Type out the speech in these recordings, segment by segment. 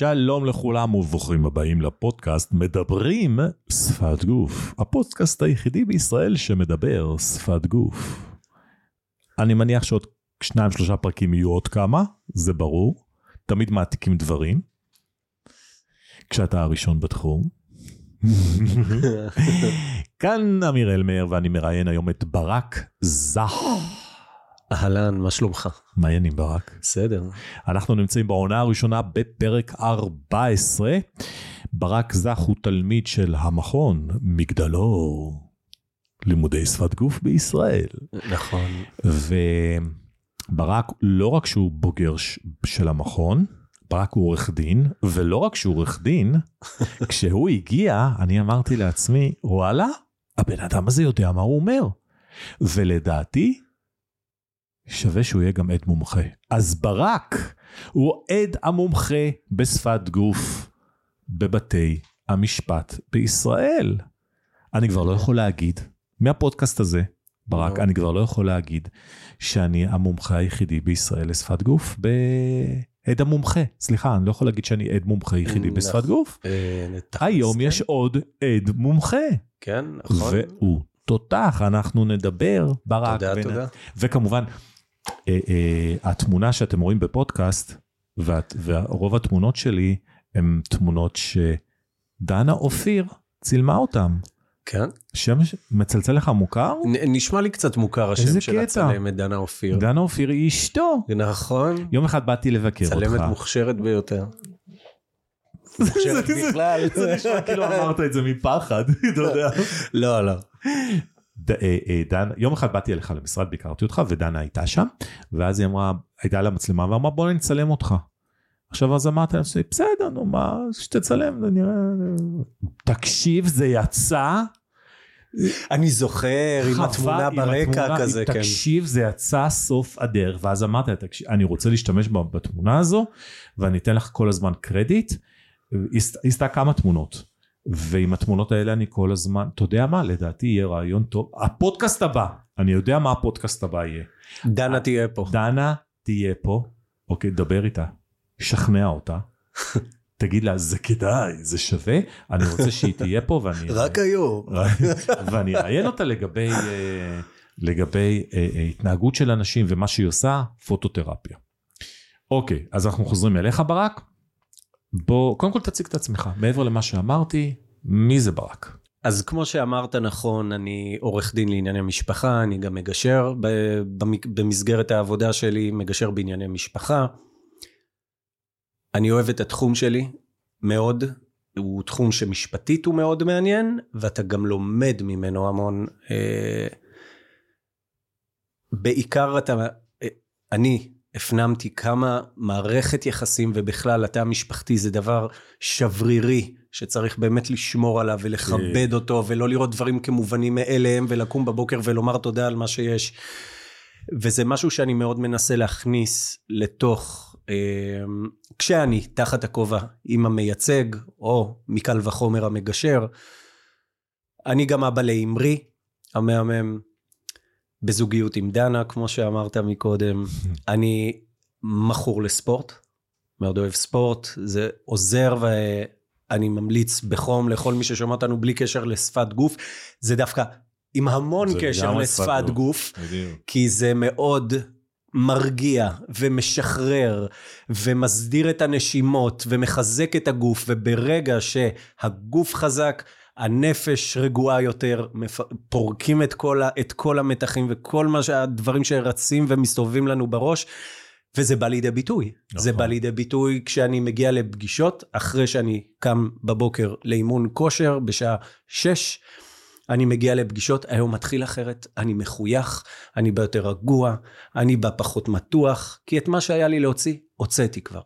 שלום לכולם וברוכים הבאים לפודקאסט מדברים שפת גוף. הפודקאסט היחידי בישראל שמדבר שפת גוף. אני מניח שעוד שניים שלושה פרקים יהיו עוד כמה, זה ברור. תמיד מעתיקים דברים. כשאתה הראשון בתחום. כאן אמיר אלמר ואני מראיין היום את ברק זך. אהלן, מה שלומך? מה העניינים ברק? בסדר. אנחנו נמצאים בעונה הראשונה בפרק 14. ברק זך הוא תלמיד של המכון מגדלור לימודי שפת גוף בישראל. נכון. וברק לא רק שהוא בוגר של המכון, ברק הוא עורך דין, ולא רק שהוא עורך דין, כשהוא הגיע, אני אמרתי לעצמי, וואלה, הבן אדם הזה יודע מה הוא אומר. ולדעתי, שווה שהוא יהיה גם עד מומחה. אז ברק הוא עד המומחה בשפת גוף בבתי המשפט בישראל. אני כבר לא יכול להגיד, מהפודקאסט הזה, ברק, נו. אני כבר לא יכול להגיד שאני המומחה היחידי בישראל לשפת גוף בעד המומחה. סליחה, אני לא יכול להגיד שאני עד מומחה יחידי בשפת. גוף. אה, היום כן. יש עוד עד מומחה, כן, נכון. והוא תותח, אנחנו נדבר, ברק. תודה, ונ- תודה. וכמובן, התמונה שאתם רואים בפודקאסט, ואת- ורוב התמונות שלי הן תמונות שדנה אופיר צילמה אותן. כן. שם מצלצל לך מוכר? נ- נשמע לי קצת מוכר השם של. הצלמת דנה אופיר. דנה אופיר היא אשתו. נכון. יום אחד באתי לבקר אותך. צלמת מוכשרת ביותר. מוכשרת בכלל. זה נשמע כאילו אמרת את זה מפחד, אתה יודע. לא, לא. אה, אה, דן, יום אחד באתי אליך למשרד, ביקרתי אותך, ודנה הייתה שם, ואז היא אמרה, הייתה לה מצלמה, ואמרה בוא נצלם אותך. עכשיו אז אמרתי לעצמי, בסדר, נו מה, שתצלם, נראה... תקשיב, זה יצא, אני זוכר עם התמונה ברקע כזה, כן. תקשיב, זה יצא סוף הדרך, ואז אמרתי לה, תקשיב, אני רוצה להשתמש בתמונה הזו, ואני אתן לך כל הזמן קרדיט. היא עשתה כמה תמונות, ועם התמונות האלה אני כל הזמן, אתה יודע מה, לדעתי יהיה רעיון טוב, הפודקאסט הבא, אני יודע מה הפודקאסט הבא יהיה. דנה תהיה פה. דנה תהיה פה, אוקיי, דבר איתה, שכנע אותה. תגיד לה, זה כדאי, זה שווה, אני רוצה שהיא תהיה פה ואני... רק היום. ואני אראיין אותה לגבי, אה, לגבי אה, אה, התנהגות של אנשים ומה שהיא עושה, פוטותרפיה. אוקיי, אז אנחנו חוזרים אליך ברק. בוא, קודם כל תציג את עצמך, מעבר למה שאמרתי, מי זה ברק? אז כמו שאמרת נכון, אני עורך דין לענייני משפחה, אני גם מגשר במסגרת העבודה שלי, מגשר בענייני משפחה. אני אוהב את התחום שלי מאוד, הוא תחום שמשפטית הוא מאוד מעניין, ואתה גם לומד ממנו המון. אה, בעיקר אתה, אה, אני הפנמתי כמה מערכת יחסים ובכלל התא המשפחתי זה דבר שברירי שצריך באמת לשמור עליו ולכבד אותו ולא לראות דברים כמובנים מאליהם ולקום בבוקר ולומר תודה על מה שיש. וזה משהו שאני מאוד מנסה להכניס לתוך, אה, כשאני תחת הכובע עם המייצג או מקל וחומר המגשר. אני גם אבא לאמרי המהמם, בזוגיות עם דנה כמו שאמרת מקודם. אני מכור לספורט, מאוד אוהב ספורט, זה עוזר ואני ממליץ בחום לכל מי ששומע אותנו בלי קשר לשפת גוף, זה דווקא עם המון קשר לשפת גוף. גוף, בדיוק. כי זה מאוד מרגיע ומשחרר ומסדיר את הנשימות ומחזק את הגוף, וברגע שהגוף חזק, הנפש רגועה יותר. פורקים את כל, ה... את כל המתחים וכל מה שהדברים שרצים ומסתובבים לנו בראש, וזה בא לידי ביטוי. נכון. זה בא לידי ביטוי כשאני מגיע לפגישות, אחרי שאני קם בבוקר לאימון כושר בשעה 6, אני מגיע לפגישות, היום מתחיל אחרת, אני מחוייך, אני בא יותר רגוע, אני בא פחות מתוח, כי את מה שהיה לי להוציא, הוצאתי כבר.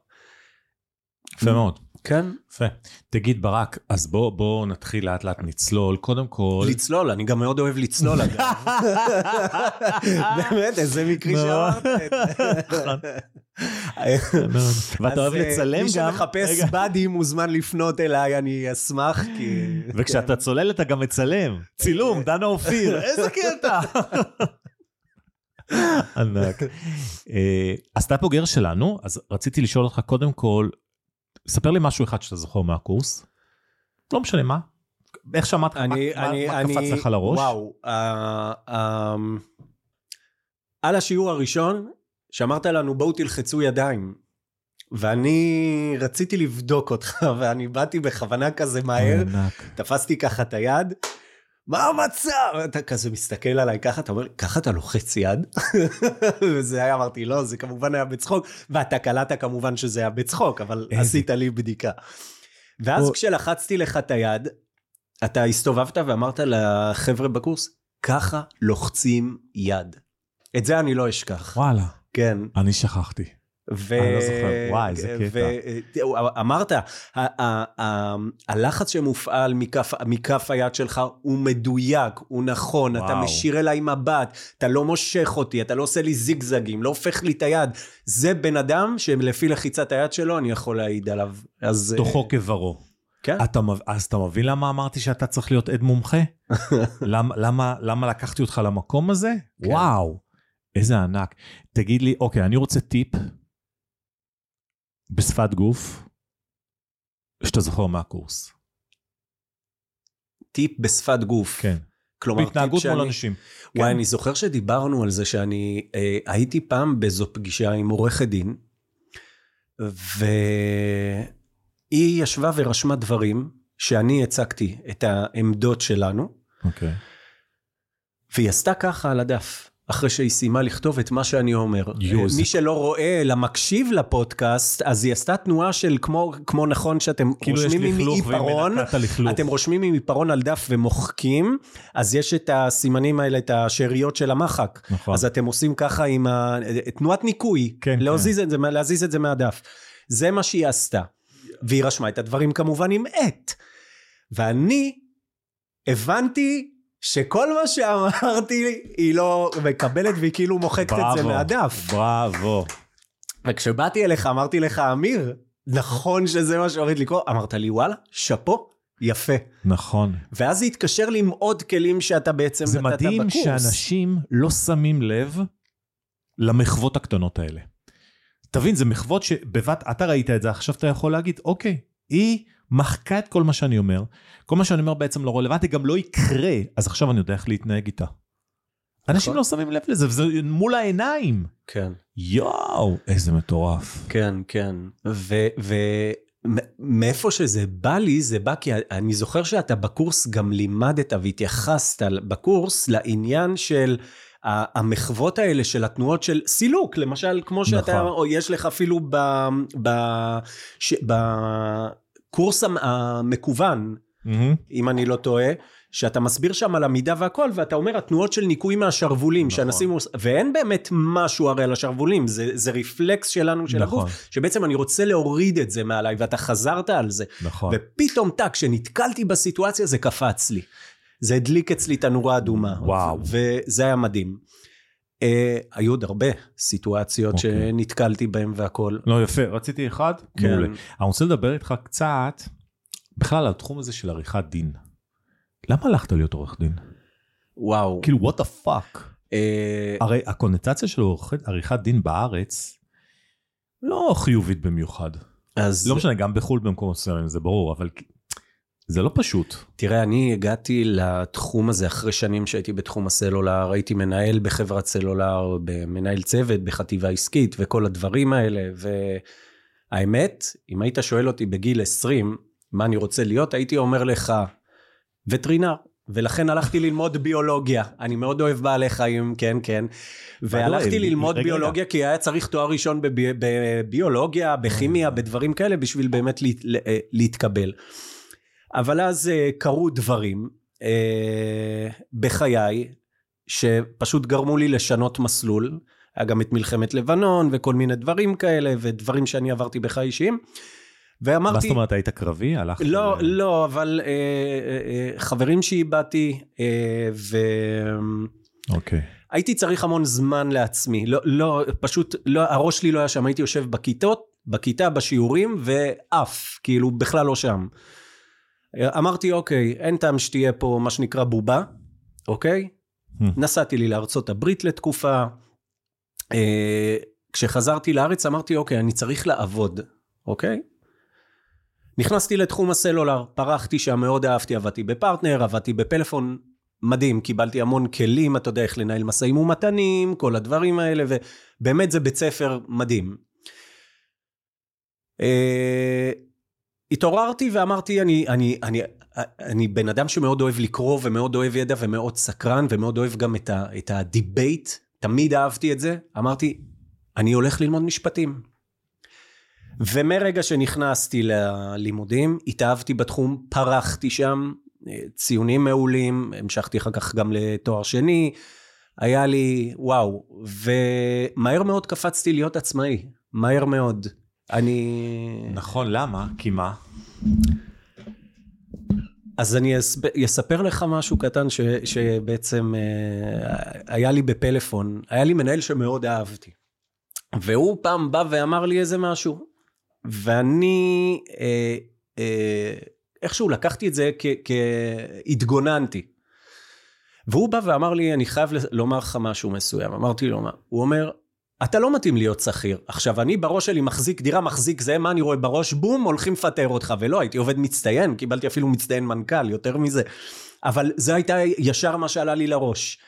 יפה מאוד. כן? יפה. תגיד ברק, אז בוא, בוא נתחיל לאט לאט נצלול. קודם כל... לצלול, אני גם מאוד אוהב לצלול אגב. באמת, איזה מקרי שאמרת זה. ואתה אוהב אה, לצלם מי גם. שמחפש רגע. באדי מוזמן לפנות אליי, אני אשמח, כי... וכשאתה צולל אתה גם מצלם. צילום, דנה אופיר, איזה קטע. ענק. אה, אז אתה בוגר שלנו, אז רציתי לשאול אותך קודם כל, ספר לי משהו אחד שאתה זוכר מהקורס. לא משנה מה. איך שמעת, מה, אני, מה, אני, מה אני, קפץ לך לראש? וואו, uh, uh, על השיעור הראשון, שאמרת לנו בואו תלחצו ידיים. ואני רציתי לבדוק אותך, ואני באתי בכוונה כזה מהר, ענק. תפסתי ככה את היד, מה המצב? אתה כזה מסתכל עליי ככה, אתה אומר, ככה אתה לוחץ יד? וזה היה, אמרתי, לא, זה כמובן היה בצחוק, ואתה קלטת כמובן שזה היה בצחוק, אבל עשית לי בדיקה. ואז כשלחצתי לך את היד, אתה הסתובבת ואמרת לחבר'ה בקורס, ככה לוחצים יד. את זה אני לא אשכח. וואלה, כן. אני שכחתי. ו... אני לא זוכר. וואי, איזה קטע. ו... אמרת, הלחץ שמופעל מכף, היד שלך הוא מדויק, הוא נכון, אתה. משאיר אליי מבט, אתה לא מושך אותי, אתה לא עושה לי זיגזגים, לא הופך לי את היד. זה בן אדם שלפי לחיצת היד שלו אני יכול להעיד עליו. אז... תוכו כברו. כן. אתה, אז אתה מבין למה אמרתי שאתה צריך להיות עד מומחה? למה, למה, למה לקחתי אותך למקום הזה? כן. וואו, איזה ענק. תגיד לי, אוקיי, אני רוצה טיפ בשפת גוף שאתה זוכר מהקורס. טיפ בשפת גוף. כן. כלומר, בהתנהגות שאני... מול אנשים. וואי, כן. אני זוכר שדיברנו על זה שאני אה, הייתי פעם באיזו פגישה עם עורכת דין, והיא ישבה ורשמה דברים שאני הצגתי את העמדות שלנו, אוקיי. והיא עשתה ככה על הדף. אחרי שהיא סיימה לכתוב את מה שאני אומר. יואו, זה- מי שלא רואה, אלא מקשיב לפודקאסט, אז היא עשתה תנועה של כמו, כמו נכון שאתם כאילו רושמים עם עיפרון. אתם רושמים עם עיפרון על דף ומוחקים, אז יש את הסימנים האלה, את השאריות של המחק. נכון. אז אתם עושים ככה עם ה... תנועת ניקוי, כן, להזיז, את זה, להזיז את זה מהדף. זה מה שהיא עשתה. והיא רשמה את הדברים כמובן עם עט. ואני הבנתי שכל מה שאמרתי היא לא מקבלת והיא כאילו מוחקת את זה מהדף. בראבו. וכשבאתי אליך אמרתי לך, אמיר, נכון שזה מה שהוריד לקרוא? אמרת לי, וואלה, שאפו, יפה. נכון. ואז זה התקשר לי עם עוד כלים שאתה בעצם זה נתת מדהים בקורס. שאנשים לא שמים לב למחוות הקטנות האלה. תבין, זה מחוות שבבת, אתה ראית את זה, עכשיו אתה יכול להגיד, אוקיי, היא מחקה את כל מה שאני אומר, כל מה שאני אומר בעצם לא רלוונטי, גם לא יקרה, אז עכשיו אני יודע איך להתנהג איתה. אנשים נכון. לא שמים לב לזה, וזה מול העיניים. כן. יואו, איזה מטורף. כן, כן. ומאיפה שזה בא לי, זה בא כי אני זוכר שאתה בקורס גם לימדת והתייחסת בקורס לעניין של המחוות האלה של התנועות של סילוק, למשל, כמו שאתה, נכון. או יש לך אפילו ב, ב, ש, בקורס המ- המקוון, מהמם. אם אני לא טועה, שאתה מסביר שם על המידה והכל, ואתה אומר התנועות של ניקוי מהשרוולים, נכון. שאנשים, עוש- ואין באמת משהו הרי על השרוולים, זה, זה רפלקס שלנו של נכון. הגוף, שבעצם אני רוצה להוריד את זה מעליי, ואתה חזרת על זה. נכון. ופתאום טאק, כשנתקלתי בסיטואציה זה קפץ לי. זה הדליק אצלי את הנורה האדומה. וואו. וזה היה מדהים. אה, היו עוד הרבה סיטואציות אוקיי. שנתקלתי בהן והכל. לא, יפה, רציתי אחד, כן. מעולה. אני רוצה לדבר איתך קצת, בכלל על התחום הזה של עריכת דין. למה הלכת להיות עורך דין? וואו. כאילו, what the fuck? אה, הרי הקונוטציה של עריכת דין בארץ לא חיובית במיוחד. אז לא משנה, גם בחו"ל במקומות מסוימים, זה ברור, אבל זה לא פשוט. תראה, אני הגעתי לתחום הזה אחרי שנים שהייתי בתחום הסלולר, הייתי מנהל בחברת סלולר, מנהל צוות בחטיבה עסקית וכל הדברים האלה, והאמת, אם היית שואל אותי בגיל 20, מה אני רוצה להיות, הייתי אומר לך, וטרינר. ולכן הלכתי ללמוד ביולוגיה. אני מאוד אוהב בעלי חיים, כן, כן. והלכתי ללמוד רגע. ביולוגיה כי היה צריך תואר ראשון בבי- בביולוגיה, בכימיה, בדברים כאלה, בשביל באמת להת- לה- להתקבל. אבל אז אה, קרו דברים אה, בחיי, שפשוט גרמו לי לשנות מסלול. היה גם את מלחמת לבנון וכל מיני דברים כאלה, ודברים שאני עברתי בחיי אישיים. ואמרתי... מה זאת אומרת, היית קרבי? הלכת... לא, ל- לא, אבל אה, אה, אה, חברים שאיבדתי, אה, אוקיי. והייתי צריך המון זמן לעצמי. לא, לא, פשוט, לא, הראש שלי לא היה שם, הייתי יושב בכיתות, בכיתה, בשיעורים, ועף, כאילו, בכלל לא שם. אמרתי, אוקיי, אין טעם שתהיה פה מה שנקרא בובה, אוקיי? Hmm. נסעתי לי לארצות הברית לתקופה. אה, כשחזרתי לארץ אמרתי, אוקיי, אני צריך לעבוד, אוקיי? נכנסתי לתחום הסלולר, פרחתי שם, מאוד אהבתי, עבדתי בפרטנר, עבדתי בפלאפון, מדהים, קיבלתי המון כלים, אתה יודע איך לנהל משאים ומתנים, כל הדברים האלה, ובאמת זה בית ספר מדהים. אה, התעוררתי ואמרתי, אני, אני, אני, אני בן אדם שמאוד אוהב לקרוא ומאוד אוהב ידע ומאוד סקרן ומאוד אוהב גם את, ה, את ה debate, תמיד אהבתי את זה. אמרתי, אני הולך ללמוד משפטים. ומרגע שנכנסתי ללימודים, התאהבתי בתחום, פרחתי שם, ציונים מעולים, המשכתי אחר כך גם לתואר שני, היה לי וואו, ומהר מאוד קפצתי להיות עצמאי, מהר מאוד. אני... נכון, למה? כי מה? אז אני אספר לך משהו קטן ש, שבעצם אה, היה לי בפלאפון, היה לי מנהל שמאוד אהבתי. והוא פעם בא ואמר לי איזה משהו, ואני אה, אה, איכשהו לקחתי את זה כהתגוננתי. והוא בא ואמר לי, אני חייב לומר לך משהו מסוים. אמרתי לו, מה? הוא אומר, אתה לא מתאים להיות שכיר. עכשיו, אני בראש שלי מחזיק דירה, מחזיק זה, מה אני רואה בראש? בום, הולכים לפטר אותך. ולא, הייתי עובד מצטיין, קיבלתי אפילו מצטיין מנכ"ל, יותר מזה. אבל זה הייתה ישר מה שעלה לי לראש.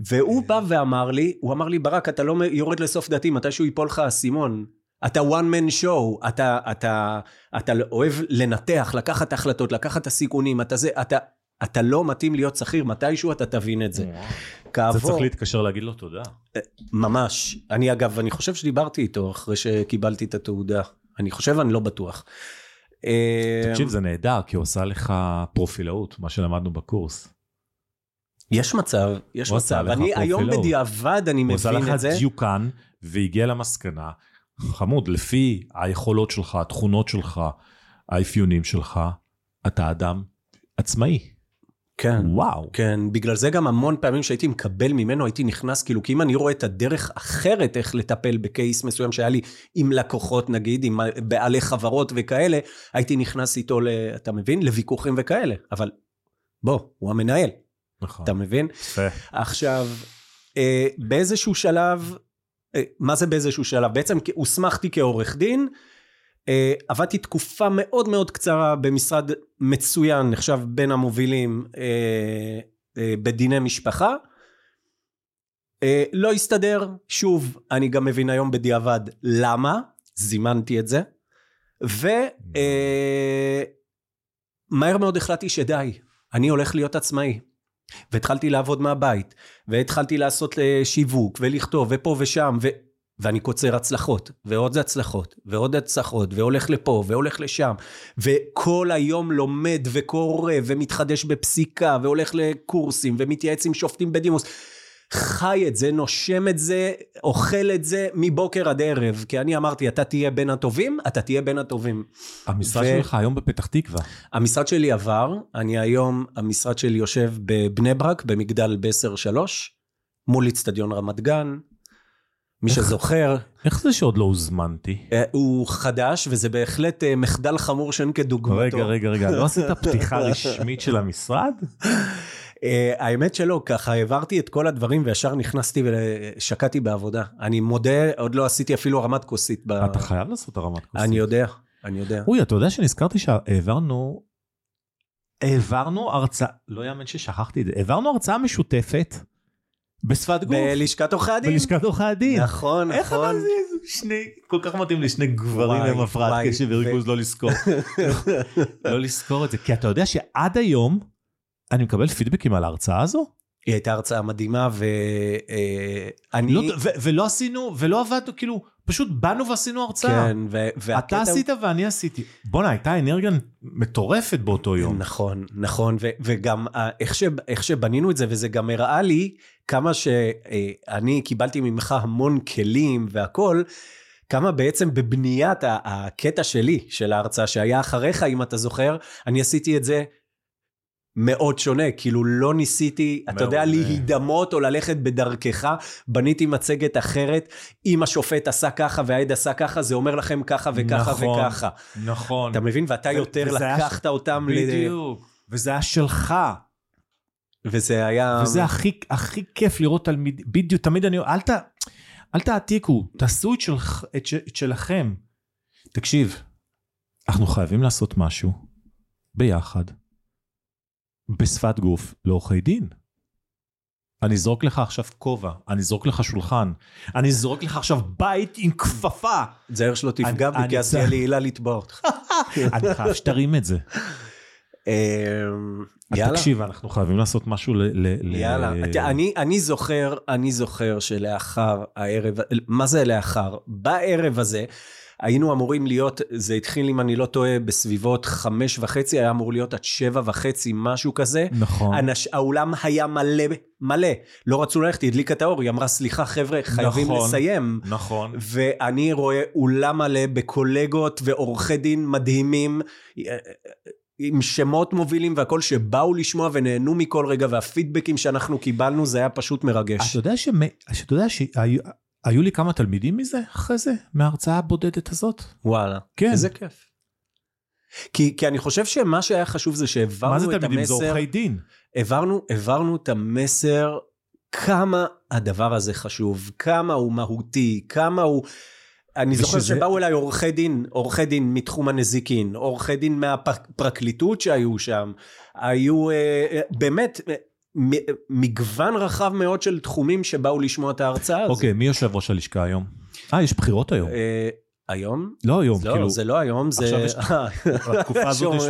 והוא בא ואמר לי, הוא אמר לי, ברק, אתה לא יורד לסוף דעתי, מתישהו ייפול לך האסימון. אתה one man show, אתה, אתה, אתה אוהב לנתח, לקחת החלטות, לקחת את הסיכונים, אתה זה, אתה, אתה לא מתאים להיות שכיר, מתישהו אתה תבין את זה. כעבור... זה צריך להתקשר להגיד לו תודה. אה, ממש. אני אגב, אני חושב שדיברתי איתו אחרי שקיבלתי את התעודה. אני חושב, אני לא בטוח. אה, תקשיב, זה נהדר, כי הוא עושה לך פרופילאות, מה שלמדנו בקורס. יש מצב, יש מצב. אני היום בדיעבד, אני מבין את זה. הוא עושה לך דיוקן, והגיע למסקנה, חמוד, לפי היכולות שלך, התכונות שלך, האפיונים שלך, אתה אדם עצמאי. כן. וואו. כן, בגלל זה גם המון פעמים שהייתי מקבל ממנו, הייתי נכנס, כאילו, כי אם אני רואה את הדרך אחרת איך לטפל בקייס מסוים שהיה לי עם לקוחות, נגיד, עם בעלי חברות וכאלה, הייתי נכנס איתו, ל, אתה מבין? לוויכוחים וכאלה. אבל בוא, הוא המנהל. נכון. אתה מבין? יפה. עכשיו, אה, באיזשהו שלב, אה, מה זה באיזשהו שלב? בעצם הוסמכתי כעורך דין, עבדתי תקופה מאוד מאוד קצרה במשרד מצוין, נחשב בין המובילים אה, בדיני משפחה. לא הסתדר, שוב, אני גם מבין היום בדיעבד למה, זימנתי את זה, ומהר מאוד החלטתי שדי, אני הולך להיות עצמאי. והתחלתי לעבוד מהבית, והתחלתי לעשות שיווק, ולכתוב, ופה ושם, ו... ואני קוצר הצלחות, ועוד הצלחות, ועוד הצלחות, והולך לפה, והולך לשם, וכל היום לומד וקורא, ומתחדש בפסיקה, והולך לקורסים, ומתייעץ עם שופטים בדימוס. חי את זה, נושם את זה, אוכל את זה מבוקר עד ערב. כי אני אמרתי, אתה תהיה בין הטובים, אתה תהיה בין הטובים. המשרד ו... שלך היום בפתח תקווה. המשרד שלי עבר, אני היום, המשרד שלי יושב בבני ברק, במגדל בסר 3, מול אצטדיון רמת גן. מי איך, שזוכר. איך זה שעוד לא הוזמנתי? אה, הוא חדש, וזה בהחלט אה, מחדל חמור שאין כדוגמתו. רגע, רגע, רגע, לא עשית פתיחה רשמית של המשרד? אה, האמת שלא, ככה העברתי את כל הדברים וישר נכנסתי ושקעתי בעבודה. אני מודה, עוד לא עשיתי אפילו הרמת כוסית. אתה חייב לעשות הרמת כוסית. אני יודע, אני יודע. אוי, אתה יודע שנזכרתי שהעברנו, העברנו הרצאה, לא יאמן ששכחתי את זה, העברנו הרצאה משותפת. בשפת גוף. בלשכת עורכי הדין. בלשכת עורכי הדין. נכון, איך נכון. איך אתה שני, כל כך מתאים לי שני גברים עם הפרעת קשב וריכוז לא לזכור. לא לזכור את זה, כי אתה יודע שעד היום, אני מקבל פידבקים על ההרצאה הזו? היא הייתה הרצאה מדהימה ואני... לא, ו- ולא עשינו, ולא עבדנו, כאילו, פשוט באנו ועשינו הרצאה. כן, ו- והקטע... אתה עשית ואני עשיתי. בואנה, הייתה אנרגיה מטורפת באותו יום. נכון, נכון, ו- וגם איך, ש- איך שבנינו את זה, וזה גם הראה לי כמה שאני קיבלתי ממך המון כלים והכול, כמה בעצם בבניית הקטע שלי של ההרצאה שהיה אחריך, אם אתה זוכר, אני עשיתי את זה מאוד שונה, כאילו לא ניסיתי, אתה יודע, להידמות או ללכת בדרכך, בניתי מצגת אחרת, אם השופט עשה ככה והעד עשה ככה, זה אומר לכם ככה וככה נכון, וככה. נכון. אתה מבין? ואתה יותר לקחת ש... אותם בדיוק. ל... בדיוק, וזה היה שלך. וזה היה... וזה הכי, הכי כיף לראות תלמיד, בדיוק, תמיד אני, אל, ת, אל תעתיקו, תעשו את, של, את, את שלכם. תקשיב, אנחנו חייבים לעשות משהו ביחד, בשפת גוף, לעורכי דין. אני אזרוק לך עכשיו כובע, אני אזרוק לך שולחן, אני אזרוק לך עכשיו בית עם כפפה. תזהר שלא תפגע בי, כי אז תהיה לי עילה לתבוע אותך. אני חייב שתרים את זה. אמ, אז יאללה. תקשיב, אנחנו חייבים לעשות משהו ל... ל- ל- יאללה, אתה- אני, אני זוכר, אני זוכר שלאחר הערב, מה זה לאחר? בערב הזה היינו אמורים להיות, זה התחיל אם אני לא טועה בסביבות חמש וחצי, היה אמור להיות עד שבע וחצי, משהו כזה. נכון. אנש, האולם היה מלא, מלא. לא רצו ללכת, היא הדליקה את האור, היא אמרה, סליחה חבר'ה, חייבים נכון. לסיים. נכון. ואני רואה אולם מלא בקולגות ועורכי דין מדהימים, עם שמות מובילים והכל, שבאו לשמוע ונהנו מכל רגע, והפידבקים שאנחנו קיבלנו, זה היה פשוט מרגש. אתה יודע שמ- שאתה יודע שהיו היו לי כמה תלמידים מזה אחרי זה, מההרצאה הבודדת הזאת? וואלה, כן. איזה כיף. כי, כי אני חושב שמה שהיה חשוב זה מה שהעברנו זה את תלמידים? זה המסר, עורכי דין. העברנו, העברנו את המסר כמה הדבר הזה חשוב, כמה הוא מהותי, כמה הוא... אני זוכר ושזה- שבאו אליי עורכי דין, עורכי דין מתחום הנזיקין, עורכי דין מהפרקליטות שהיו שם, היו אה, אה, באמת אה, מ- מגוון רחב מאוד של תחומים שבאו לשמוע את ההרצאה הזאת. אוקיי, מי יושב ראש הלשכה היום? אה, יש בחירות היום. אה, היום? לא היום, לא, כאילו, זה לא היום, זה... עכשיו יש- אה, בתקופה הזאת יש-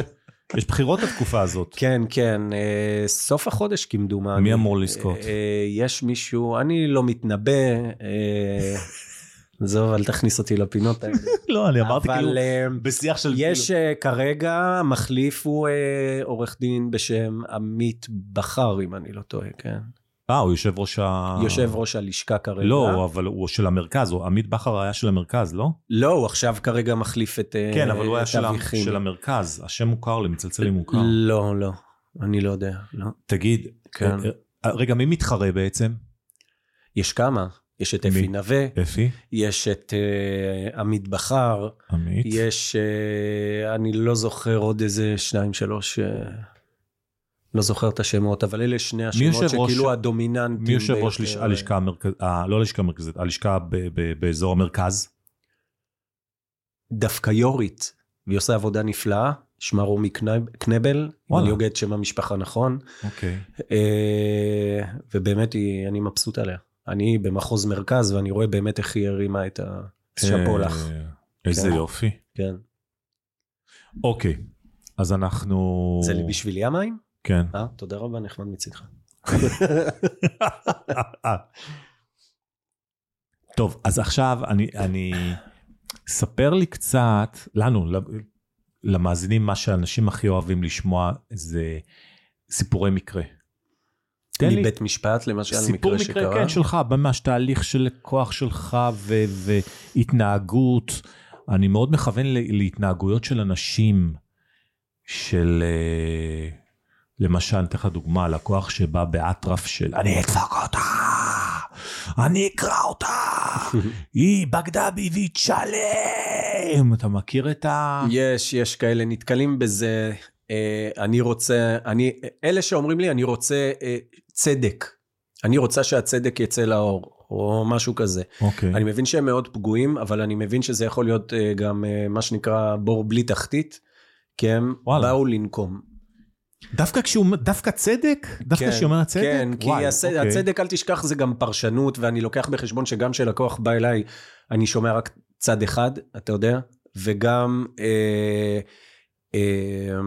יש בחירות בתקופה הזאת. כן, כן, אה, סוף החודש כמדומני. מי אמור לזכות? אה, יש מישהו, אני לא מתנבא, אה, עזוב, אל תכניס אותי לפינות האלה. לא, אני אמרתי כאילו, אה, בשיח של... יש אה, כרגע, המחליף הוא אה, עורך דין בשם עמית בכר, אם אני לא טועה, כן. אה, הוא יושב ראש ה... יושב ראש הלשכה כרגע. לא, אבל הוא של המרכז, הוא- עמית בכר היה של המרכז, לא? לא, הוא עכשיו כרגע מחליף את אה, כן, אבל הוא היה של המרכז, השם מוכר לי, מצלצל לי מוכר. לא, לא, אני לא יודע, לא. תגיד, כן. רגע, מי מתחרה בעצם? יש כמה, יש את? אפי נווה, אפי? יש את אה, עמית בכר, עמית? יש, אה, אני לא זוכר עוד איזה שניים, שלוש, אה, לא זוכר את השמות, אבל אלה שני השמות שכאילו הדומיננטיים. מי יושב ראש. לש- הלשכה המרכזית, לא הלשכה המרכזית, הלשכה ב- ב- באזור המרכז? דווקא יורית, והיא עושה עבודה נפלאה, שמה רומי קנב- קנבל, אם וואלה. אני הוגה את שם המשפחה נכון, אוקיי. אה, ובאמת היא, אני מבסוט עליה. אני במחוז מרכז, ואני רואה באמת איך היא הרימה את ה... שאפו לך, אה, איזה כן. יופי. כן. אוקיי, אז אנחנו... זה לי בשבילי המים? כן. אה, תודה רבה, נחמד מצידך. טוב, אז עכשיו אני, אני... ספר לי קצת, לנו, למאזינים, מה שאנשים הכי אוהבים לשמוע זה סיפורי מקרה. תן לי מבית משפט, למשל, סיפור מקרה מקרה, שקרה. כן, שלך, ממש תהליך של כוח שלך ו- והתנהגות. אני מאוד מכוון להתנהגויות של אנשים, של... אה, למשל, אני אתן לך דוגמה, לקוח שבא באטרף של אני אדפוק אותה, אני אקרע אותה, היא בגדה בי והיא תשלם. אתה מכיר את ה... יש, יש כאלה, נתקלים בזה. אה, אני רוצה, אני, אלה שאומרים לי, אני רוצה אה, צדק. אני רוצה שהצדק יצא לאור, או משהו כזה. אוקיי. אני מבין שהם מאוד פגועים, אבל אני מבין שזה יכול להיות אה, גם אה, מה שנקרא בור בלי תחתית, כי הם וואלה. באו לנקום. דווקא כשהוא, דווקא צדק? דווקא כן, כשהוא אומר צדק? כן, כי וואי, הצ... אוקיי. הצדק, אל תשכח, זה גם פרשנות, ואני לוקח בחשבון שגם כשלקוח בא אליי, אני שומע רק צד אחד, אתה יודע, וגם אה, אה,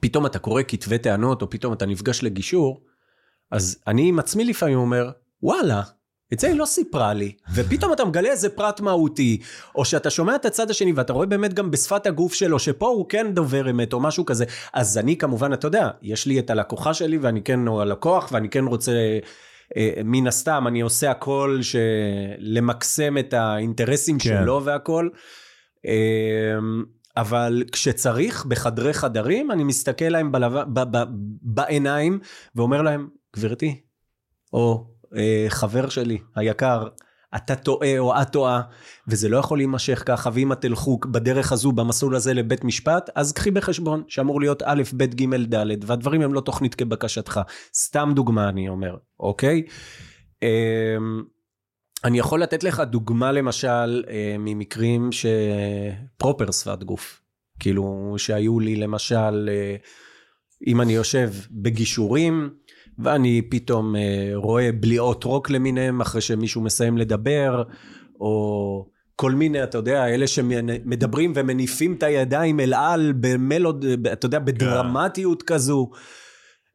פתאום אתה קורא כתבי טענות, או פתאום אתה נפגש לגישור, אז אני עם עצמי לפעמים אומר, וואלה, את זה היא לא סיפרה לי, ופתאום אתה מגלה איזה פרט מהותי, או שאתה שומע את הצד השני ואתה רואה באמת גם בשפת הגוף שלו שפה הוא כן דובר אמת או משהו כזה, אז אני כמובן, אתה יודע, יש לי את הלקוחה שלי ואני כן, או הלקוח, ואני כן רוצה, אה, מן הסתם, אני עושה הכל של- למקסם את האינטרסים כן. שלו והכל. אה, אבל כשצריך, בחדרי חדרים, אני מסתכל להם בלב... ב... ב... בעיניים ואומר להם, גברתי, או אה, חבר שלי היקר, אתה טועה או את טועה, וזה לא יכול להימשך ככה, ואם את תלכו בדרך הזו, במסלול הזה לבית משפט, אז קחי בחשבון שאמור להיות א', ב', ג', ד', והדברים הם לא תוכנית כבקשתך. סתם דוגמה אני אומר, אוקיי? אה, אני יכול לתת לך דוגמה למשל אה, ממקרים שפרופר שפת גוף. כאילו, שהיו לי למשל, אה, אם אני יושב בגישורים, ואני פתאום אה, רואה בליעות רוק למיניהם אחרי שמישהו מסיים לדבר, או כל מיני, אתה יודע, אלה שמדברים ומניפים את הידיים אל על במלוד, אתה יודע, בדרמטיות כזו.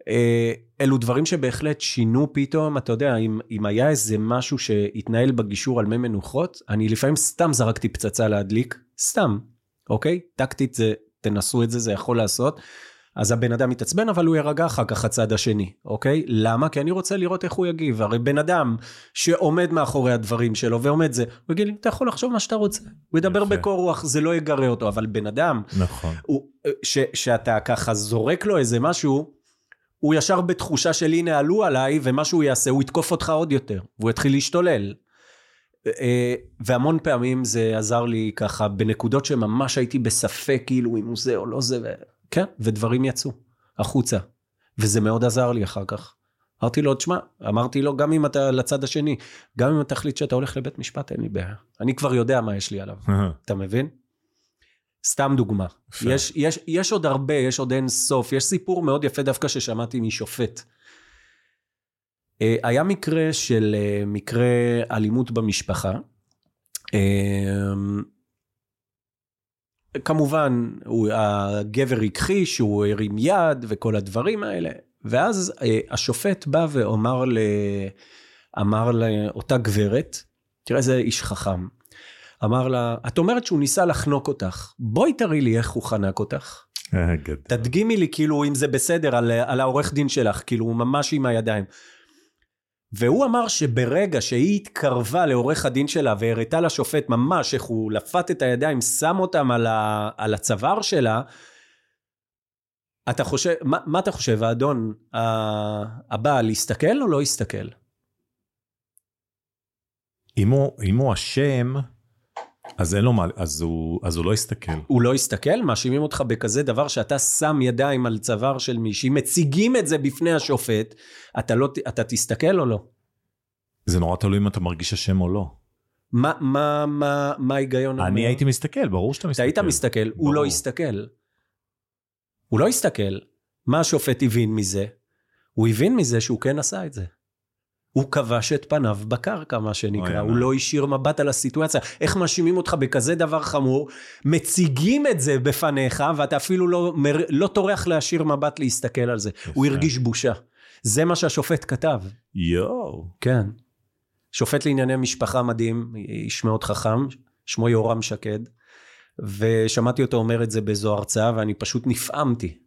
אה, אלו דברים שבהחלט שינו פתאום, אתה יודע, אם, אם היה איזה משהו שהתנהל בגישור על מי מנוחות, אני לפעמים סתם זרקתי פצצה להדליק, סתם, אוקיי? טקטית זה, תנסו את זה, זה יכול לעשות. אז הבן אדם מתעצבן, אבל הוא יירגע אחר כך הצד השני, אוקיי? למה? כי אני רוצה לראות איך הוא יגיב. הרי בן אדם שעומד מאחורי הדברים שלו ועומד זה, הוא יגיד לי, אתה יכול לחשוב מה שאתה רוצה. הוא ידבר יפה. בקור רוח, זה לא יגרה אותו, אבל בן אדם, נכון. הוא, ש, שאתה ככה זורק לו איזה משהו, הוא ישר בתחושה של הנה עלו עליי, ומה שהוא יעשה, הוא יתקוף אותך עוד יותר, והוא יתחיל להשתולל. אה, והמון פעמים זה עזר לי ככה בנקודות שממש הייתי בספק כאילו אם הוא זה או לא זה. כן, ודברים יצאו החוצה, וזה מאוד עזר לי אחר כך. אמרתי לו, תשמע, אמרתי לו, גם אם אתה לצד השני, גם אם אתה תחליט שאתה הולך לבית משפט, אין לי בעיה. אני כבר יודע מה יש לי עליו, אתה מבין? סתם דוגמה. יש, יש, יש עוד הרבה, יש עוד אין סוף. יש סיפור מאוד יפה דווקא ששמעתי משופט. אה, היה מקרה של אה, מקרה אלימות במשפחה. אה, כמובן, הוא, הגבר הכחיש, הוא הרים יד וכל הדברים האלה. ואז השופט בא ואמר ל... אמר לאותה גברת, תראה איזה איש חכם. אמר לה, את אומרת שהוא ניסה לחנוק אותך, בואי תראי לי איך הוא חנק אותך. תדגימי לי כאילו אם זה בסדר על, על העורך דין שלך, כאילו הוא ממש עם הידיים. והוא אמר שברגע שהיא התקרבה לעורך הדין שלה והראתה לשופט ממש איך הוא לפת את הידיים, שם אותם על, ה, על הצוואר שלה, אתה חושב, מה, מה אתה חושב, האדון הבעל יסתכל או לא יסתכל? אם הוא, אם הוא אשם, אז אין לו מה, אז הוא, אז הוא לא יסתכל. הוא לא יסתכל? מאשימים אותך בכזה דבר שאתה שם ידיים על צוואר של מישהי, מציגים את זה בפני השופט, אתה, לא, אתה תסתכל או לא? זה נורא תלוי אם אתה מרגיש אשם או לא. מה, מה, מה, מה ההיגיון? אני אומר? הייתי מסתכל, ברור שאתה מסתכל. אתה היית מסתכל, ברור. הוא לא הסתכל. הוא לא הסתכל. מה השופט הבין מזה? הוא הבין מזה שהוא כן עשה את זה. הוא כבש את פניו בקרקע, מה שנקרא, הוא לא השאיר מבט על הסיטואציה. איך מאשימים אותך בכזה דבר חמור, מציגים את זה בפניך, ואתה אפילו לא, לא טורח להשאיר מבט להסתכל על זה. יפה. הוא הרגיש בושה. זה מה שהשופט כתב. יואו. כן. שופט לענייני משפחה מדהים, איש מאוד חכם, שמו יורם שקד, ושמעתי אותו אומר את זה באיזו הרצאה, ואני פשוט נפעמתי.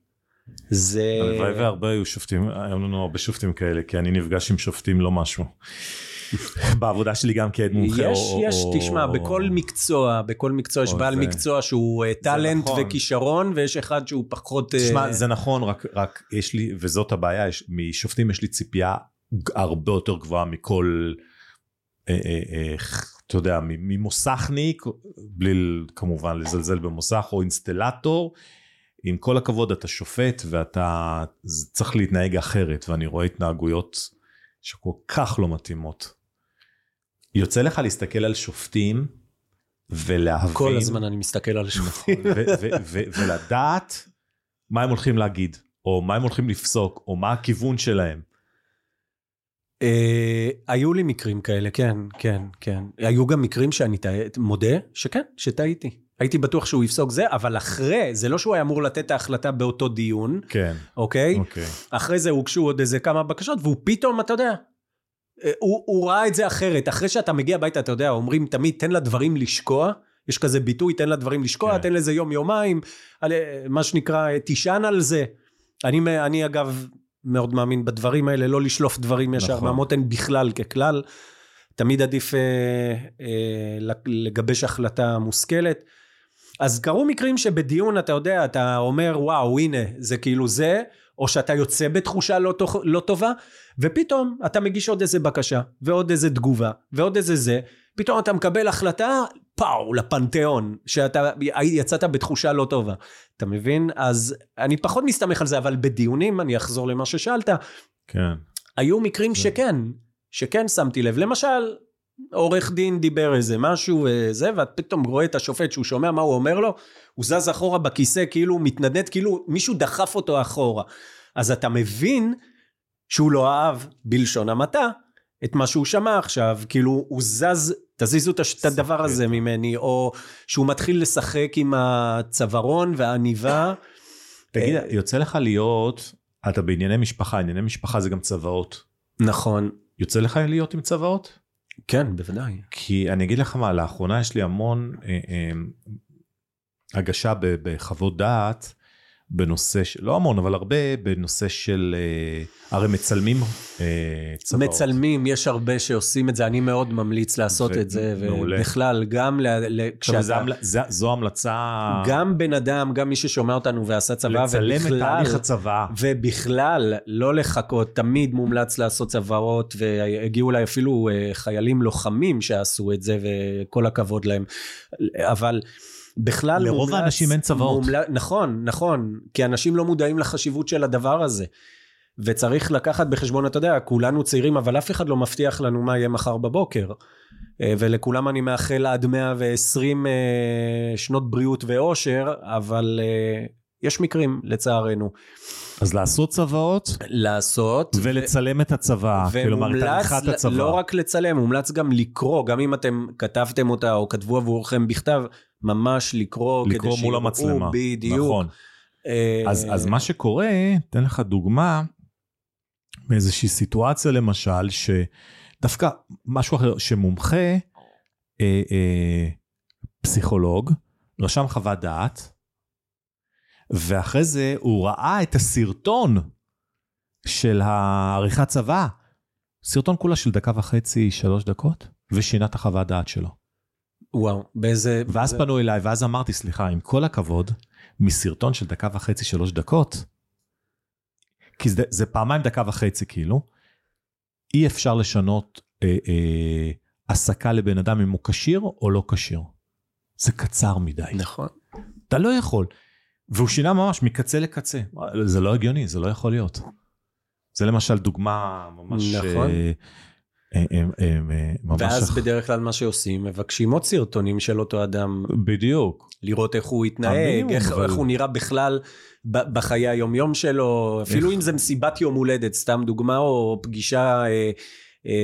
זה... הלוואי והרבה היו שופטים, היו לנו הרבה שופטים כאלה, כי אני נפגש עם שופטים לא משהו. בעבודה שלי גם כעד מומחה. יש, או, יש, או, תשמע, או... בכל מקצוע, בכל מקצוע יש בעל זה... מקצוע שהוא אה, טאלנט נכון. וכישרון, ויש אחד שהוא פחות... תשמע, uh... זה נכון, רק, רק יש לי, וזאת הבעיה, יש, משופטים יש לי ציפייה הרבה יותר גבוהה מכל, אה, אה, אה, אתה יודע, ממוסכניק, בלי כמובן לזלזל במוסך, או אינסטלטור. עם כל הכבוד אתה שופט ואתה צריך להתנהג אחרת ואני רואה התנהגויות שכל כך לא מתאימות. יוצא לך להסתכל על שופטים ולהבין... כל הזמן אני מסתכל על שופטים. ולדעת מה הם הולכים להגיד, או מה הם הולכים לפסוק, או מה הכיוון שלהם. Uh, היו לי מקרים כאלה, כן, כן, כן. היו גם מקרים שאני מודה שכן, שטעיתי. הייתי בטוח שהוא יפסוק זה, אבל אחרי, זה לא שהוא היה אמור לתת את ההחלטה באותו דיון, כן, אוקיי? אוקיי. אחרי זה הוגשו עוד איזה כמה בקשות, והוא פתאום, אתה יודע, אה, הוא, הוא ראה את זה אחרת. אחרי שאתה מגיע הביתה, אתה יודע, אומרים תמיד, תן לדברים לשקוע. יש כזה ביטוי, תן לדברים לשקוע, כן. תן לזה יום-יומיים, אה, מה שנקרא, תישן על זה. אני, אני אגב מאוד מאמין בדברים האלה, לא לשלוף דברים ישר נכון. מהמותן בכלל ככלל. תמיד עדיף אה, אה, לגבש החלטה מושכלת. אז קרו מקרים שבדיון אתה יודע אתה אומר וואו הנה זה כאילו זה או שאתה יוצא בתחושה לא, לא טובה ופתאום אתה מגיש עוד איזה בקשה ועוד איזה תגובה ועוד איזה זה פתאום אתה מקבל החלטה פאו לפנתיאון שאתה יצאת בתחושה לא טובה. אתה מבין? אז אני פחות מסתמך על זה אבל בדיונים אני אחזור למה ששאלת כן. היו מקרים כן. שכן שכן שמתי לב. למשל עורך דין דיבר איזה משהו וזה, ואת פתאום רואה את השופט שהוא שומע מה הוא אומר לו, הוא זז אחורה בכיסא כאילו הוא מתנדנד, כאילו מישהו דחף אותו אחורה. אז אתה מבין שהוא לא אהב, בלשון המעטה, את מה שהוא שמע עכשיו, כאילו הוא זז, תזיזו את הדבר הזה ממני, או שהוא מתחיל לשחק עם הצווארון והעניבה. תגיד, יוצא לך להיות, אתה בענייני משפחה, ענייני משפחה זה גם צוואות. נכון. יוצא לך להיות עם צוואות? כן, בוודאי. כי אני אגיד לך מה, לאחרונה יש לי המון אה, אה, הגשה בחוות דעת בנושא, של, לא המון, אבל הרבה בנושא של, אה, הרי מצלמים אה, צוואות. מצלמים, יש הרבה שעושים את זה, אני מאוד ממליץ לעשות ו- את זה, ובכלל, גם ל... ל- כשאתה... זה, זה, זו המלצה... גם בן אדם, גם מי ששומע אותנו ועשה צבא, לצלם ובכלל... את תהליך הצבא. ובכלל, לא לחכות, תמיד מומלץ לעשות צוואות, והגיעו אליי אפילו אה, חיילים לוחמים שעשו את זה, וכל הכבוד להם. אבל... בכלל לרוב מומלץ... לרוב האנשים אין צוואות. מומל... נכון, נכון, כי אנשים לא מודעים לחשיבות של הדבר הזה. וצריך לקחת בחשבון, אתה יודע, כולנו צעירים, אבל אף אחד לא מבטיח לנו מה יהיה מחר בבוקר. אה, ולכולם אני מאחל עד 120 אה, שנות בריאות ואושר, אבל אה, יש מקרים, לצערנו. אז לעשות צוואות? לעשות. ולצלם ו... את הצבא, כלומר את עריכת הצבא. לא רק לצלם, מומלץ גם לקרוא, גם אם אתם כתבתם אותה או כתבו עבורכם בכתב, ממש לקרוא, לקרוא כדי מול המצלמה. בדיוק. נכון. אז, אז מה שקורה, אתן לך דוגמה, מאיזושהי סיטואציה למשל, שדווקא משהו אחר, שמומחה, אה, אה, פסיכולוג, רשם חוות דעת, ואחרי זה הוא ראה את הסרטון של העריכת צבא. סרטון כולה של דקה וחצי, שלוש דקות, ושינה את החוות דעת שלו. וואו, באיזה... ואז זה... פנו אליי, ואז אמרתי, סליחה, עם כל הכבוד, מסרטון של דקה וחצי, שלוש דקות, כי זה, זה פעמיים דקה וחצי כאילו, אי אפשר לשנות אה, אה, הסקה לבן אדם אם הוא כשיר או לא כשיר. זה קצר מדי. נכון. אתה לא יכול. והוא שינה ממש מקצה לקצה. זה לא הגיוני, זה לא יכול להיות. זה למשל דוגמה ממש... נכון. אה, אה, אה, ממש ואז בדרך כלל מה שעושים, מבקשים עוד סרטונים של אותו אדם. בדיוק. לראות איך הוא התנהג, איך, אבל... איך הוא נראה בכלל בחיי היומיום שלו, אפילו איך... אם זה מסיבת יום הולדת, סתם דוגמה, או פגישה,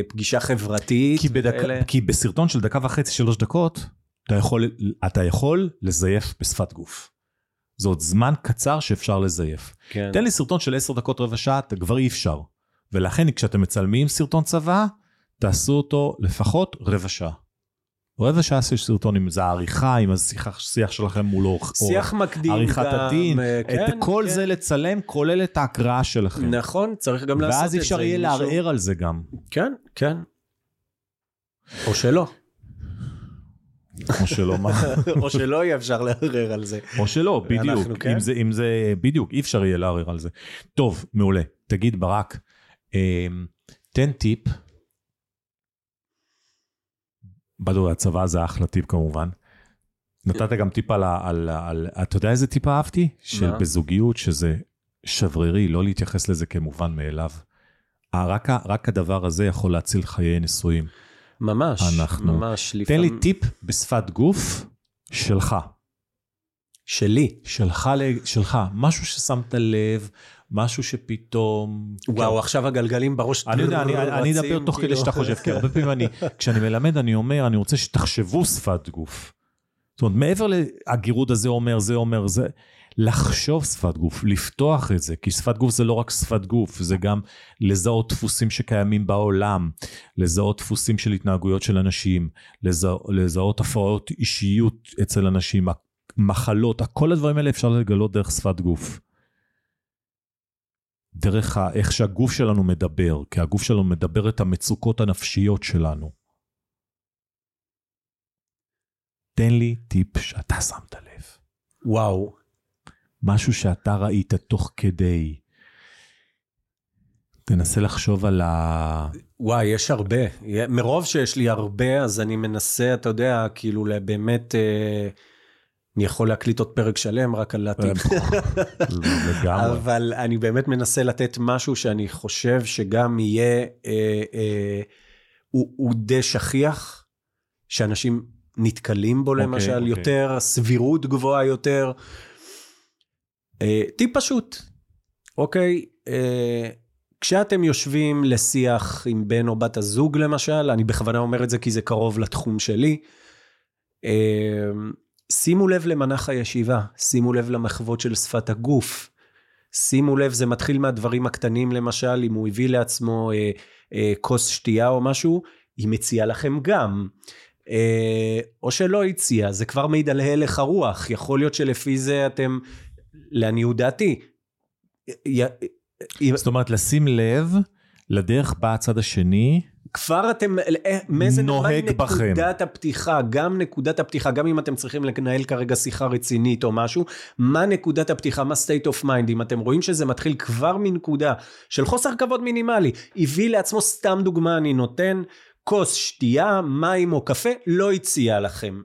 פגישה חברתית. כי, בדק... כי בסרטון של דקה וחצי, שלוש דקות, אתה יכול, אתה יכול לזייף בשפת גוף. זה עוד זמן קצר שאפשר לזייף. כן. תן לי סרטון של 10 דקות, רבע שעה, כבר אי אפשר. ולכן כשאתם מצלמים סרטון צבא, תעשו אותו לפחות רבע שעה. רבע שעה של סרטון, אם זה העריכה, אם השיח, שלכם מול אורך, שיח מקדים עריכת גם, הדין, כן, את כל כן. זה לצלם, כולל את ההקראה שלכם. נכון, צריך גם לעשות את זה. ואז אפשר יהיה לערער על זה גם. כן, כן. או שלא. או שלא, מה? או שלא יהיה אפשר לערער על זה. או שלא, בדיוק. כן? אם, זה, אם זה, בדיוק, אי אפשר יהיה לערער על זה. טוב, מעולה. תגיד, ברק, אה, תן טיפ. בדו, הצבא זה אחלה טיפ כמובן. נתת גם טיפ על, על, על, אתה יודע איזה טיפ אהבתי? של בזוגיות, שזה שברירי, לא להתייחס לזה כמובן מאליו. רק, רק הדבר הזה יכול להציל חיי נשואים. ממש, אנחנו. ממש. תן לפעמים... לי טיפ בשפת גוף שלך. שלי. שלך, שלך, משהו ששמת לב, משהו שפתאום... וואו, כן. עכשיו הגלגלים בראש... אני יודע, אני, אני אדבר תוך כדי כאילו. שאתה חושב, כי הרבה פעמים אני, כשאני מלמד, אני אומר, אני רוצה שתחשבו שפת גוף. זאת אומרת, מעבר להגירוד הזה אומר, זה אומר, זה... לחשוב שפת גוף, לפתוח את זה, כי שפת גוף זה לא רק שפת גוף, זה גם לזהות דפוסים שקיימים בעולם, לזהות דפוסים של התנהגויות של אנשים, לזה, לזהות הפרעות אישיות אצל אנשים, מחלות, כל הדברים האלה אפשר לגלות דרך שפת גוף. דרך איך שהגוף שלנו מדבר, כי הגוף שלנו מדבר את המצוקות הנפשיות שלנו. תן לי טיפ שאתה שמת לב. וואו, משהו שאתה ראית תוך כדי. תנסה לחשוב על ה... וואי, יש הרבה. מרוב שיש לי הרבה, אז אני מנסה, אתה יודע, כאילו באמת, אה, אני יכול להקליט עוד פרק שלם רק על הטיפ. לגמרי. אבל אני באמת מנסה לתת משהו שאני חושב שגם יהיה אה, אה, הוא, הוא די שכיח, שאנשים נתקלים בו אוקיי, למשל, אוקיי. יותר, סבירות גבוהה יותר. אה, טיפ פשוט, אוקיי? אה, כשאתם יושבים לשיח עם בן או בת הזוג למשל, אני בכוונה אומר את זה כי זה קרוב לתחום שלי, אה, שימו לב למנח הישיבה, שימו לב למחוות של שפת הגוף. שימו לב, זה מתחיל מהדברים הקטנים למשל, אם הוא הביא לעצמו אה, אה, כוס שתייה או משהו, היא מציעה לכם גם. אה, או שלא הציעה, זה כבר מעיד על הלך הרוח. יכול להיות שלפי זה אתם, לעניות דעתי, זאת אומרת, לשים לב לדרך בה הצד השני, כבר אתם, אה, מאיזה נוהג בכם. נקודת הפתיחה, גם נקודת הפתיחה, גם אם אתם צריכים לנהל כרגע שיחה רצינית או משהו, מה נקודת הפתיחה, מה state of mind, אם אתם רואים שזה מתחיל כבר מנקודה של חוסר כבוד מינימלי, הביא לעצמו, סתם דוגמה אני נותן, כוס שתייה, מים או קפה, לא הציע לכם.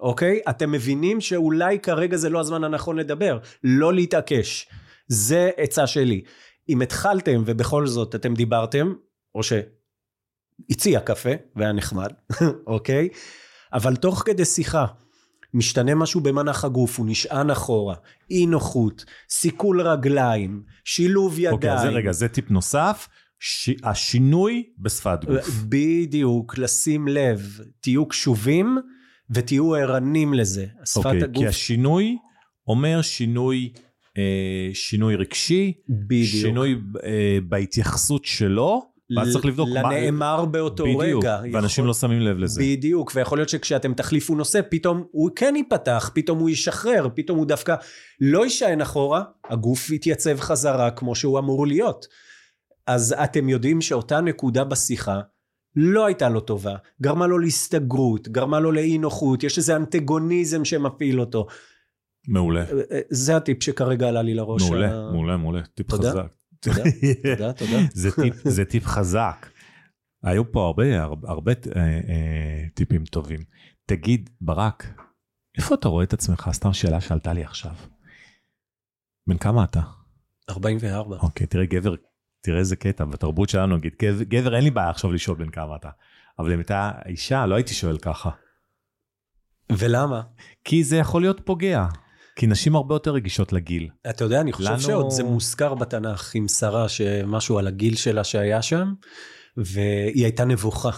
אוקיי? אתם מבינים שאולי כרגע זה לא הזמן הנכון לדבר, לא להתעקש. זה עצה שלי. אם התחלתם ובכל זאת אתם דיברתם, או שהציע קפה והיה נחמד, אוקיי? אבל תוך כדי שיחה, משתנה משהו במנח הגוף, הוא נשען אחורה, אי נוחות, סיכול רגליים, שילוב ידיים. אוקיי, אז זה רגע, זה טיפ נוסף, ש... השינוי בשפת גוף. בדיוק, לשים לב, תהיו קשובים ותהיו ערנים לזה. שפת אוקיי, הגוף, כי השינוי אומר שינוי, אה, שינוי רגשי, בדיוק. שינוי אה, בהתייחסות שלו, ואז צריך לבדוק מה... לנאמר באותו בדיוק, רגע. ואנשים יכול- לא שמים לב לזה. בדיוק, ויכול להיות שכשאתם תחליפו נושא, פתאום הוא כן ייפתח, פתאום הוא ישחרר, פתאום הוא דווקא לא יישען אחורה, הגוף יתייצב חזרה כמו שהוא אמור להיות. אז אתם יודעים שאותה נקודה בשיחה לא הייתה לו טובה, גרמה לו להסתגרות, גרמה לו לאי נוחות, יש איזה אנטגוניזם שמפעיל אותו. מעולה, זה הטיפ שכרגע עלה לי לראש. מעולה, ה- מעולה, מעולה, טיפ תודה. חזק. תודה, תודה, תודה. זה טיפ, זה טיפ חזק. היו פה הרבה, הרבה, הרבה אה, אה, טיפים טובים. תגיד, ברק, איפה אתה רואה את עצמך? סתם שאלה שעלתה לי עכשיו. בן כמה אתה? 44. אוקיי, תראה גבר, תראה איזה קטע, בתרבות שלנו נגיד, גבר, גבר אין לי בעיה עכשיו לשאול בן כמה אתה. אבל אם הייתה אישה, לא הייתי שואל ככה. ולמה? כי זה יכול להיות פוגע. כי נשים הרבה יותר רגישות לגיל. אתה יודע, אני חושב לנו- שעוד זה מוזכר בתנ"ך עם שרה, שמשהו על הגיל שלה שהיה שם, והיא הייתה נבוכה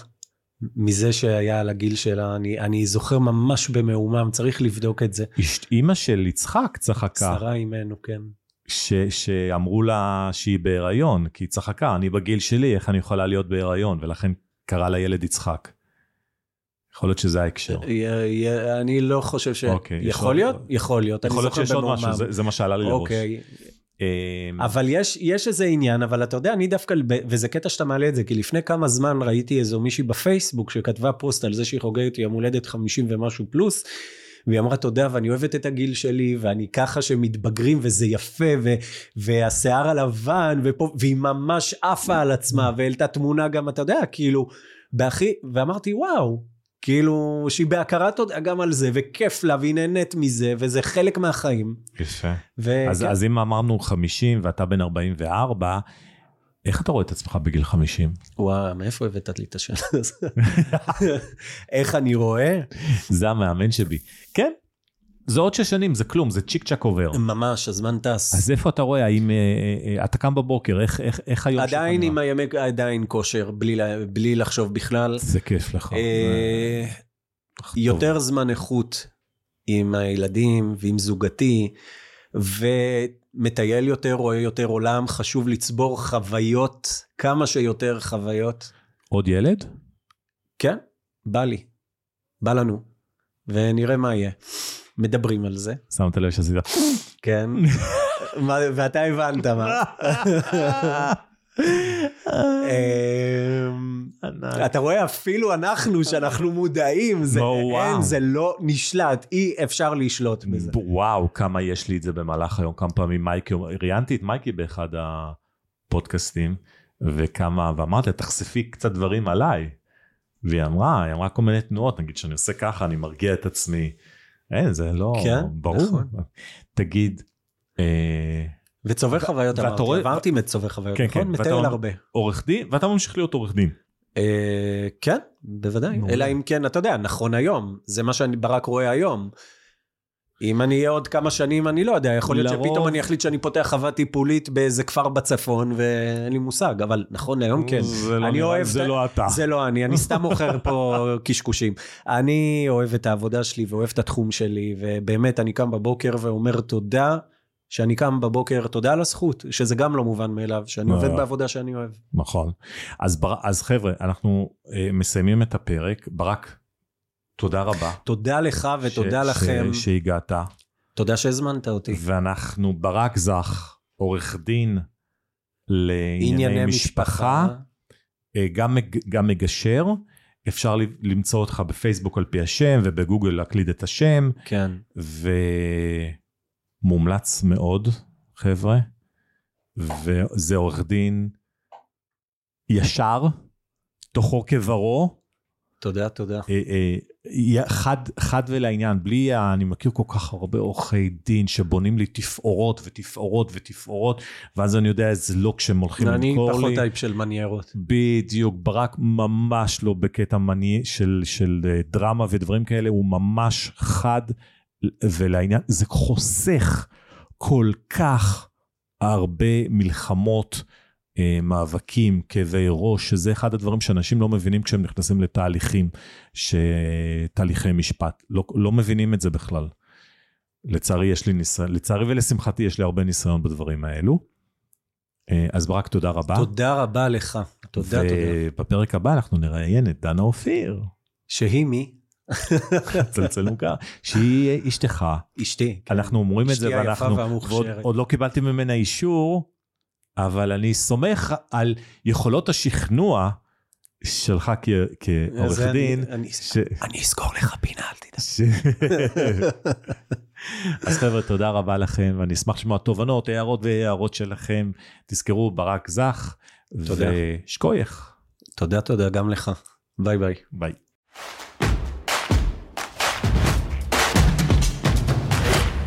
מזה שהיה על הגיל שלה. אני, אני זוכר ממש במהומם, צריך לבדוק את זה. אימא של יצחק צחקה. שרה אימנו, כן. ש, שאמרו לה שהיא בהיריון, כי היא צחקה, אני בגיל שלי, איך אני יכולה להיות בהיריון? ולכן קרא לילד יצחק. יכול להיות שזה ההקשר. אני לא חושב ש... אוקיי, יכול להיות? יכול להיות. יכול להיות שיש עוד. משהו, זה, זה מה שעלה לי לראש. אוקיי. אמ, אבל יש, יש איזה עניין, אבל אתה יודע, אני דווקא, וזה קטע שאתה מעלה את זה, כי לפני כמה זמן ראיתי איזו מישהי בפייסבוק שכתבה פוסט על זה שהיא חוגגת יום הולדת 50 ומשהו פלוס, והיא אמרה, אתה יודע, ואני אוהבת את הגיל שלי, ואני ככה שמתבגרים, וזה יפה, ו, והשיער הלבן, ופה, והיא ממש עפה על עצמה, והעלתה תמונה גם, אתה יודע, כאילו, בהכי, ואמרתי, וואו, כאילו, שהיא בהכרת תודה גם על זה, וכיף לה, והיא נהנית מזה, וזה חלק מהחיים. יפה. ו- אז, כן. אז אם אמרנו 50 ואתה בן 44, איך אתה רואה את עצמך בגיל 50? וואו, מאיפה הבאת לי את השאלה הזאת? איך אני רואה? זה המאמן שבי. כן, זה עוד שש שנים, זה כלום, זה צ'יק צ'אק עובר. ממש, הזמן טס. אז איפה אתה רואה, האם אה, אה, אה, אתה קם בבוקר, איך, איך, איך היום עדיין שלך עם נראה? הימי, עדיין כושר, בלי, בלי לחשוב בכלל. זה כיף לך. אה. יותר זמן איכות עם הילדים ועם זוגתי, ומטייל יותר, רואה יותר עולם, חשוב לצבור חוויות, כמה שיותר חוויות. עוד ילד? כן, בא לי, בא לנו, ונראה מה יהיה. מדברים על זה, שמת לב שעשית... כן. ואתה הבנת מה. אמ, אתה רואה אפילו אנחנו שאנחנו מודעים זה. אין זה לא נשלט אי אפשר לשלוט בזה. וואו, כמה יש לי את זה במהלך היום, כמה פעמים מייקי, ראיינתי את מייקי באחד הפודקאסטים, וכמה, ואמרתי תחשפי קצת דברים עליי. והיא אמרה, היא אמרה כל מיני תנועות, נגיד שאני עושה ככה, אני מרגיע את עצמי. אין, זה לא, כן, ברור. נכון. תגיד, אה, וצובר חוויות אמרתי עברתי מצובר חוויות כן, נכון כן, ואתה מטייל הרבה. עורך דין, ואתה ממשיך להיות עורך דין. אה, כן, בוודאי. אלא אם כן, אתה יודע, נכון היום. זה מה שאני ברק רואה היום. אם אני אהיה עוד כמה שנים, אני לא יודע, יכול להיות לרוב- שפתאום אני אחליט שאני פותח חווה טיפולית באיזה כפר בצפון, ואין לי מושג, אבל נכון להיום כן. זה לא אני אוהב זה את- לא אתה. זה לא אני, אני סתם מוכר פה קשקושים. אני אוהב את העבודה שלי ואוהב את התחום שלי, ובאמת, אני קם בבוקר ואומר תודה, שאני קם בבוקר, תודה על הזכות, שזה גם לא מובן מאליו, שאני. עובד בעבודה שאני אוהב. נכון. אז, בר... אז חבר'ה, אנחנו אה, מסיימים את הפרק. ברק, תודה רבה. תודה לך ותודה ש- לכם, ש... שהגעת. תודה שהזמנת אותי. ואנחנו ברק זך, עורך דין לענייני ענייני משפחה, אה, גם, גם מגשר. אפשר למצוא אותך בפייסבוק על פי השם ובגוגל להקליד את השם, כן. ומומלץ מאוד, חבר'ה. וזה עורך דין ישר, תוכו כברו, תודה, תודה. אה, אה, חד, חד ולעניין, בלי, ה- אני מכיר כל כך הרבה עורכי דין שבונים לי תפאורות ותפאורות ותפאורות, ואז אני יודע איזה לוק שהם הולכים אני למכור פחות לי. טייפ של מניירות. בדיוק, ברק ממש לא בקטע מני של, של אה, דרמה ודברים כאלה, הוא ממש חד ולעניין, זה חוסך כל כך הרבה מלחמות, אה, מאבקים, כאבי ראש, שזה אחד הדברים שאנשים לא מבינים כשהם נכנסים לתהליכים. תהליכי משפט, לא, לא מבינים את זה בכלל. לצערי יש לי ניסיון, לצערי ולשמחתי יש לי הרבה ניסיון בדברים האלו. אה, אז ברק, תודה רבה. תודה רבה לך. תודה, תודה. ובפרק הבא אנחנו נראיין את דנה אופיר, שהיא מי? צלצל מוכר, שהיא אשתך. אשתי. כן. אנחנו אומרים את זה אשתי היפה ואנחנו. ועוד עוד לא קיבלתי ממנה אישור, אבל אני סומך על יכולות השכנוע שלך כעורך אז אני- דין. אני- ש... אני אסגור לך פינה, אל תדאג. ש... אז חבר'ה, תודה רבה לכם, ואני אשמח לשמוע תובנות, הערות והערות שלכם. תזכרו, ברק זך, תודה. ושקוייך. תודה, תודה, גם לך. ביי ביי. ביי.